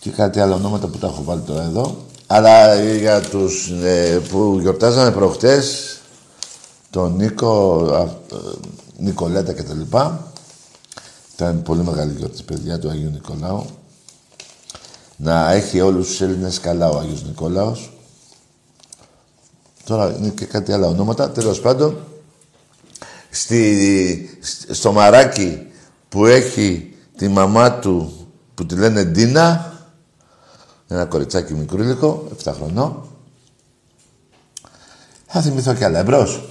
και κάτι άλλο ονόματα που τα έχω βάλει τώρα εδώ. Αλλά για τους ε, που γιορτάζανε προχτές, τον Νίκο, α, ε, Νικολέτα και τα λοιπά. Ήταν πολύ μεγάλη γιορτή, παιδιά, του Αγίου Νικολάου. Να έχει όλους τους Έλληνες καλά ο Άγιος Νικόλαος. Τώρα είναι και κάτι άλλα ονόματα. Τέλος πάντων, στη, σ- στο μαράκι που έχει τη μαμά του που τη λένε Ντίνα, ένα κοριτσάκι μικρούλικο, 7 χρονών. Θα θυμηθώ κι άλλα. Εμπρός.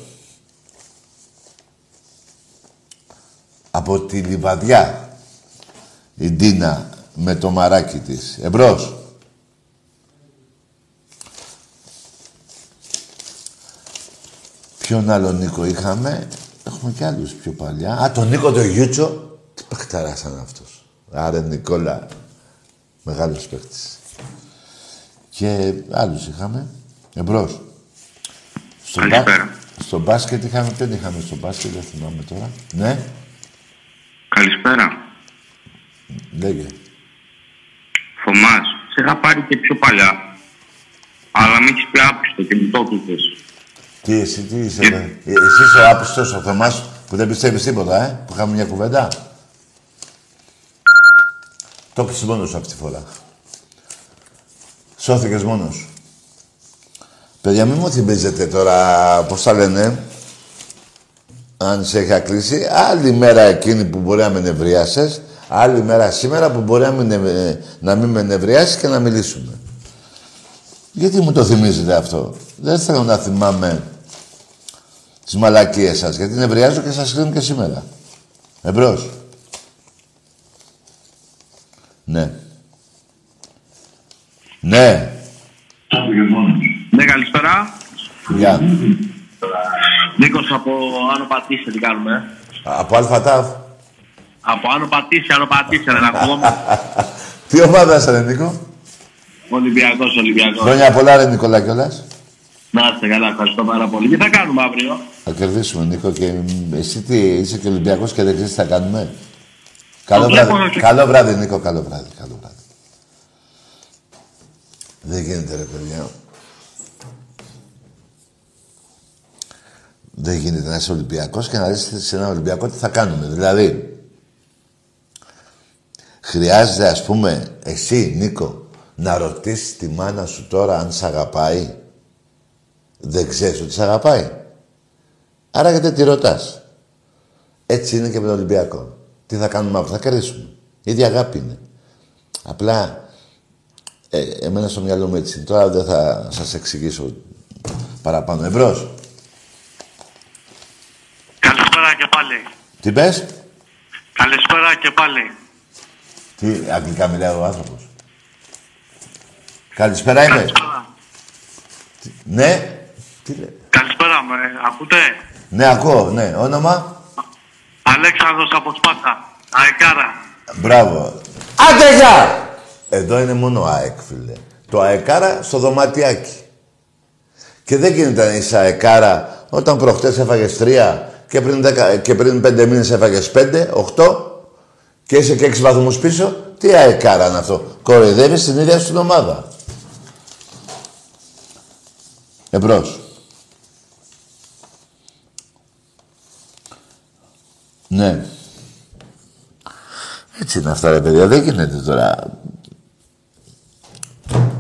Από τη Λιβαδιά, η Ντίνα με το μαράκι της. Εμπρός. Ποιον άλλο Νίκο είχαμε; Έχουμε κι άλλους πιο παλιά. Α, τον Νίκο τον Γιούτσο. Τι παιχταράς ήταν αυτός. Άρε Νικόλα. Μεγάλος παίχτης. Και άλλους είχαμε. Εμπρός. Στο, Καλησπέρα. στο μπάσκετ είχαμε, ποιον είχαμε στο μπάσκετ, δεν θυμάμαι τώρα. Ναι, Καλησπέρα. λέγε. Θωμάς, σε είχα πάρει και πιο παλιά. Αλλά με έχεις πει άπιστο και μου το έπιπες. Τι εσύ, τι είσαι, ρε. Ε, Εσύ είσαι ο άπιστος, ο Θωμάς, που δεν πιστεύεις τίποτα, ε, που είχαμε μια κουβέντα. Το έπισε μόνος σου αυτή τη φορά. Σώθηκες μόνος σου. Παιδιά, μην μου θυμίζετε τώρα, πώς τα λένε, αν σε είχα κλείσει, άλλη μέρα εκείνη που μπορεί να με νευριάσεις, άλλη μέρα σήμερα που μπορεί να μην, νευ- να μην με νευριάσεις και να μιλήσουμε. Γιατί μου το θυμίζετε αυτό; Δεν θέλω να θυμάμαι τις μαλακίες σας, γιατί νευριάζω και σας κλείνω και σήμερα. Εμπρός. Ναι. Ναι. Ναι, καλησπέρα. Γεια. Νίκος από Άνω Πατήσια, τι κάνουμε. Από Αλφατάφ. Από Άνω Πατήσια, Άνω Πατήσια, δεν ακούγομαι. Τι ομάδα είσαι, ρε Νίκο; Ολυμπιακός, Ολυμπιακός. Χρόνια πολλά, ρε Νικολά κιόλας. Να είστε καλά, ευχαριστώ πάρα πολύ. Τι θα κάνουμε αύριο; Θα κερδίσουμε, Νίκο. Και μ, εσύ τι, είσαι και Ολυμπιακός και δεν ξέρεις τι θα κάνουμε; Καλό βλέπω βράδυ. και- Καλό βράδυ, Νίκο. Καλό βράδυ. Καλό βράδυ. Δεν γίνεται ρε παιδιά. Δεν γίνεται να είσαι Ολυμπιακός και να δεις σε ένα Ολυμπιακό τι θα κάνουμε. Δηλαδή, χρειάζεται ας πούμε εσύ Νίκο να ρωτήσεις τη μάνα σου τώρα αν σε αγαπάει. Δεν ξέρεις ότι σε αγαπάει. Άρα γιατί τη ρωτάς. Έτσι είναι και με τον Ολυμπιακό. Τι θα κάνουμε αύριο, θα κερδίσουμε. Η ίδια αγάπη είναι. Απλά ε, εμένα στο μυαλό μου έτσι. Τώρα δεν θα σας εξηγήσω παραπάνω. Εμπρός. Καλησπέρα και πάλι. Τι πες; Καλησπέρα και πάλι. Τι αγγλικά μιλάει ο άνθρωπος. Καλησπέρα είμαι. Καλησπέρα. Ναι; Τι λέει. Καλησπέρα, με ακούτε; Ναι, ακούω. Ναι. Όνομα; Αλέξανδρος από Σπάτα. Αεκάρα. Μπράβο. Άντε γεια! Εδώ είναι μόνο ΑΕΚ, φίλε. Το αεκάρα στο δωματιάκι. Και δεν γίνεται να είσαι αεκάρα όταν προχτές έφαγες τρία και πριν, δεκα, και πριν πέντε μήνες έφαγες πέντε, οχτώ και είσαι και έξι βαθμούς πίσω. Τι αεκάρα είναι αυτό. Κοροϊδεύεις την ίδια στην ομάδα. Εμπρός. Ναι. Έτσι είναι αυτά ρε παιδιά. Δεν γίνεται τώρα.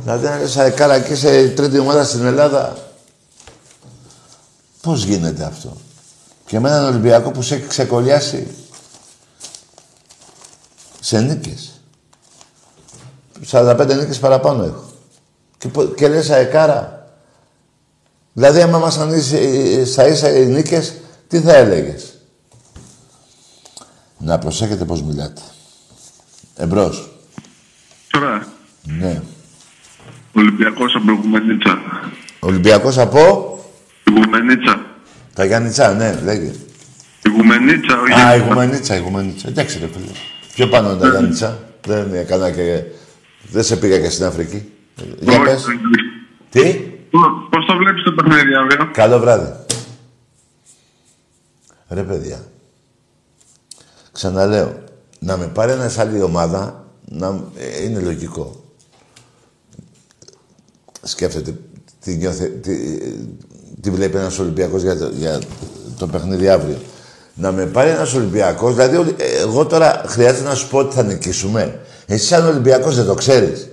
Δηλαδή αν είσαι αεκάρα και σε τρίτη ομάδα στην Ελλάδα. Πώς γίνεται αυτό; Και με έναν Ολυμπιακό που σε έχει ξεκολλιάσει σε νίκες. 45 νίκες παραπάνω έχω. Και, πο- και λες αεκάρα. Δηλαδή άμα μας ανήσει στα ίσα οι νίκες, τι θα έλεγες; Να προσέχετε πώς μιλάτε. Εμπρός. Τώρα, Ναι. Ολυμπιακός από Γουμενίτσα. Ολυμπιακός από; Γουμενίτσα. Τα Γιάννητσά, ναι, λέγε. Η Γουμενίτσα, όχι. Α, η Γουμενίτσα, η Γουμενίτσα. Εντάξει ρε φίλε. Πιο πάνω είναι τα Γιάννητσά. Δεν έκανα και... Δεν σε πήγα και στην Αφρική. Για Όχι, πες. όχι. Τι; Πώς το βλέπεις το παιχνίδι αύριο. Καλό βράδυ. Ρε παιδιά. Ξαναλέω. Να με πάρει ένας σε άλλη ομάδα να, ε, είναι λογικό. Σκέφτεται τι, νιώθε, τι, τι βλέπει ένας Ολυμπιακός για το, για το παιχνίδι αύριο. Να με πάρει ένας Ολυμπιακός, δηλαδή ο- ε, εγώ τώρα χρειάζεται να σου πω ότι θα νικήσουμε. Εσύ σαν Ολυμπιακός δεν το ξέρεις.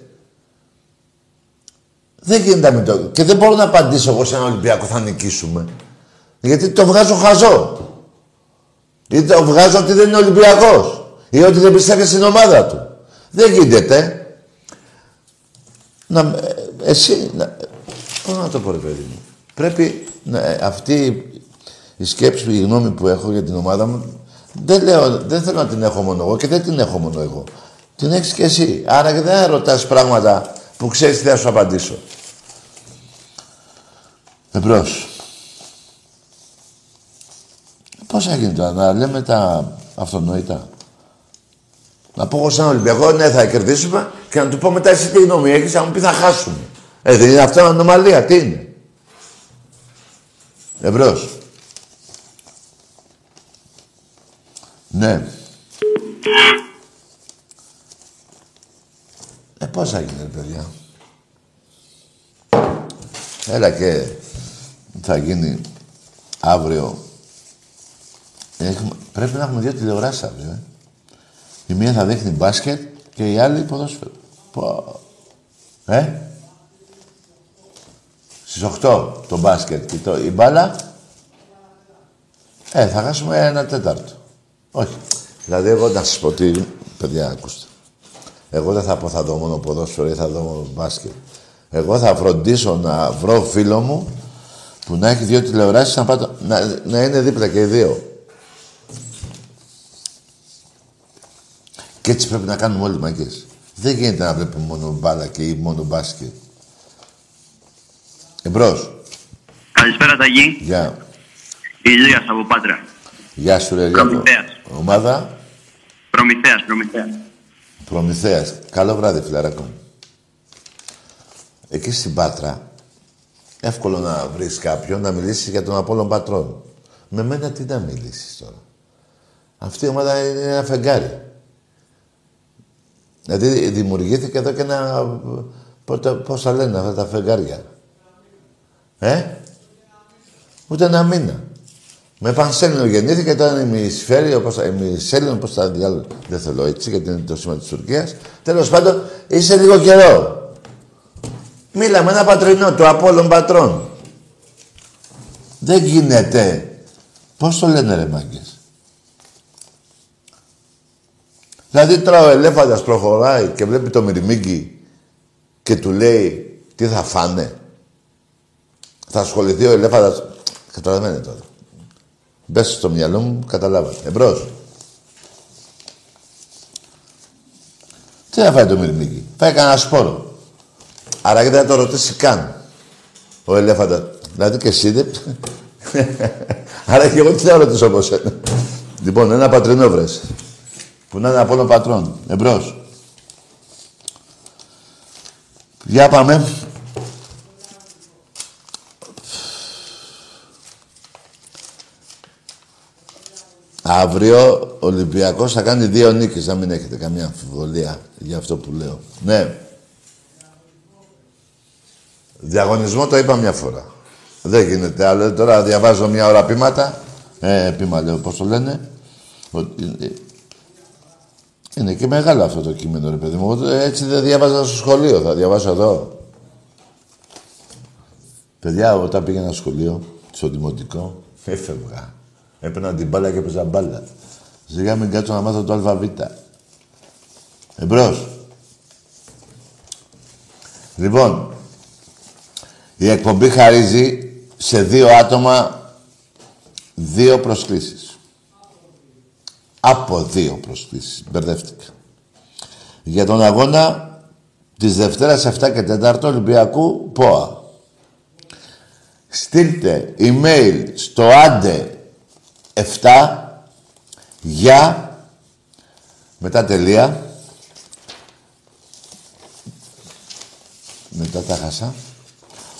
Δεν γίνεται να μην το... Και δεν μπορώ να απαντήσω εγώ σε έναν Ολυμπιακό θα νικήσουμε. Γιατί το βγάζω χαζό. Ή το βγάζω ότι δεν είναι Ολυμπιακός. Ή ότι δεν πιστεύει στην ομάδα του. Δεν γίνεται. Να, ε, εσύ, να, πώς να το πω ρε παιδί μου; Πρέπει να, ε, αυτή η σκέψη, η γνώμη που έχω για την ομάδα μου, δεν, λέω, δεν θέλω να την έχω μόνο εγώ και δεν την έχω μόνο εγώ. Την έχεις και εσύ. Άρα και δεν ρωτάς πράγματα που ξέρεις τι θα σου απαντήσω. Εμπρός. Πώς θα γίνει τώρα, να λέμε τα αυτονόητα. Να πω εγώ σαν Ολυμπιακό, ναι, θα κερδίσουμε και να του πω μετά εσύ τι γνώμη έχεις, να μου πεις θα χάσουμε. Ε, δεν είναι αυτό ανομαλία, τι είναι; Εμπρός. Ναι. Ε, πώς θα γίνει, ρε παιδιά. Έλα και θα γίνει αύριο. Έχουμε, πρέπει να έχουμε δύο τηλεοράσεις αύριο. Ε. Η μία θα δείχνει μπάσκετ και η άλλη ποδόσφαιρο. Πω. Ε; Στις 8 το μπάσκετ και το, η μπάλα. Ε, θα χάσουμε ένα τέταρτο. Όχι. Δηλαδή εγώ να σας πω τι, παιδιά, ακούστε. Εγώ δεν θα πω θα δω μόνο ποδόσφαιρο ή θα δω μόνο μπάσκετ. Εγώ θα φροντίσω να βρω φίλο μου που να έχει δύο τηλεοράσεις να, πάω, να, να είναι δίπλα και οι δύο. Και έτσι πρέπει να κάνουμε όλοι μαγκές. Δεν γίνεται να βλέπουμε μόνο μπάλα και ή μόνο μπάσκετ. Εμπρός. Καλησπέρα Ταγί. Γεια. Ηλίας από Πάτρα. Γεια σου ρε Ηλία. Προμηθέας. Ομάδα; Προμηθέας, Προμηθέας. Προμηθέας. Καλό βράδυ, φιλαράκο μου. Εκεί στην Πάτρα, εύκολο να βρεις κάποιον να μιλήσεις για τον Απόλλων Πατρών. Με μένα τι να μιλήσεις τώρα. Αυτή η ομάδα είναι ένα φεγγάρι. Δηλαδή δημιουργήθηκε εδώ και ένα Πότε, πώς θα λένε αυτά τα φεγγάρια; Ε, ούτε ένα μήνα. Με πανσέλινο γεννήθηκε, τώρα είναι ημισφαίριο, πώς θα, ημισέλινο, πώς θα διάλογο. Δεν θέλω έτσι, γιατί είναι το σήμα της Τουρκίας. Τέλος πάντων, είσαι λίγο καιρό. Μίλα με ένα πατρινό του Απόλλων Πατρών. Δεν γίνεται. Πώς το λένε ρε μάγκες; Δηλαδή τώρα ο ελέφαντας προχωράει και βλέπει το μυρμήγκι και του λέει τι θα φάνε; Θα ασχοληθεί ο ελέφαντας. Καταλαβαίνετε τώρα. Μπες στο μυαλό μου, καταλάβατε. Εμπρός. Τι θα φάει το μυρμήγκι. Φάει κανένα σπόρο. Άρα δεν θα το ρωτήσει καν. Ο ελέφαντα; Δηλαδή και εσύ δεν... Άρα και εγώ τι θα ρωτήσω από σένα; λοιπόν, ένα πατρινό βρες. Που να είναι από όλων πατρών. Εμπρός. Για πάμε. Αύριο ο Ολυμπιακός θα κάνει δύο νίκες, να μην έχετε καμία αμφιβολία για αυτό που λέω. Ναι. Διαγωνισμό το είπα μια φορά. Δεν γίνεται άλλο. Τώρα διαβάζω μια ώρα πείματα. Ε, πείμα λέω, πώς το λένε. Είναι και μεγάλο αυτό το κείμενο, ρε παιδί μου. Έτσι δεν διάβαζα στο σχολείο. Θα διαβάσω εδώ. Παιδιά, όταν πήγαινα στο σχολείο, στο δημοτικό, έφευγα. Έπαιρνα την μπάλα και έπαιζα μπάλα. Ζήγα μην κάτσω να μάθω το ΑΒ. Εμπρός. Λοιπόν, η εκπομπή χαρίζει σε δύο άτομα δύο προσκλήσεις. Από δύο προσκλήσεις. Μπερδεύτηκα. Για τον αγώνα της Δευτέρας 7 και 4 Ολυμπιακού ΠΟΑ. Στείλτε email στο άντε 7 για μετά τελεία. Μετά τα χάσα.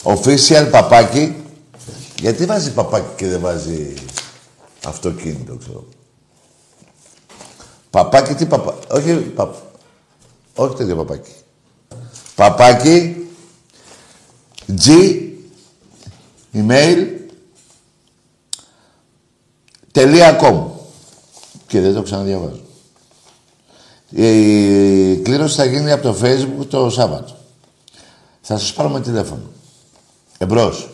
Official παπάκι. Γιατί βάζεις παπάκι και δεν βάζεις αυτοκίνητο ξέρω. Παπάκι τι παπά όχι παπ... όχι τέτοιο παπάκι. Παπάκι G email .com και δεν το ξαναδιαβάζω. Η κλήρωση θα γίνει από το facebook το Σάββατο. Θα σας πάρω με τηλέφωνο. Εμπρός.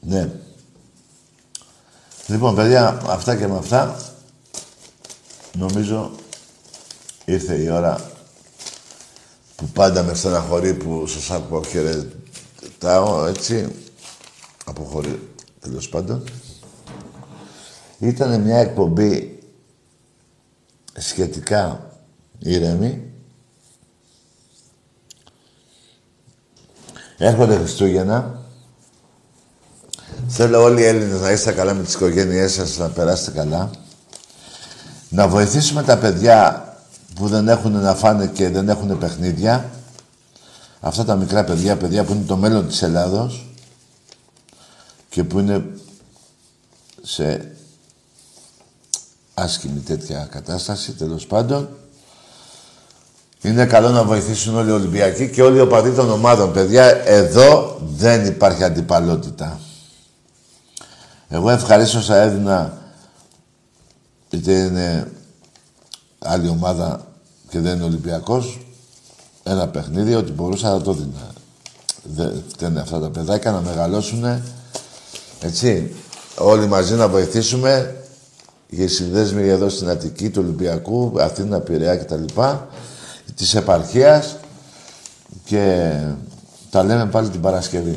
Ναι. Λοιπόν, παιδιά, αυτά και με αυτά, νομίζω ήρθε η ώρα που πάντα με στεναχωρεί που σας ακούω χαιρετάω, έτσι, αποχωρεί τέλος πάντων. Ήταν μια εκπομπή σχετικά ήρεμη. Έρχονται Χριστούγεννα. Θέλω όλοι οι Έλληνες να είστε καλά με τις οικογένειές σας, να περάσετε καλά. Να βοηθήσουμε τα παιδιά που δεν έχουν να φάνε και δεν έχουν παιχνίδια. Αυτά τα μικρά παιδιά, παιδιά που είναι το μέλλον της Ελλάδος και που είναι σε άσχημη τέτοια κατάσταση, τέλος πάντων. Είναι καλό να βοηθήσουν όλοι οι Ολυμπιακοί και όλοι οι οπαδοί των ομάδων. Παιδιά, εδώ δεν υπάρχει αντιπαλότητα. Εγώ ευχαρίστω θα έδινα, είτε είναι άλλη ομάδα και δεν είναι Ολυμπιακός, ένα παιχνίδι, ότι μπορούσα να το δίνα. Δεν είναι αυτά τα παιδάκια να μεγαλώσουν έτσι, όλοι μαζί να βοηθήσουμε για συνδέσμοι εδώ στην Αττική του Ολυμπιακού, Αθήνα, Πειραιά κτλ. Της επαρχίας και τα λέμε πάλι την Παρασκευή.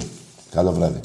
Καλό βράδυ.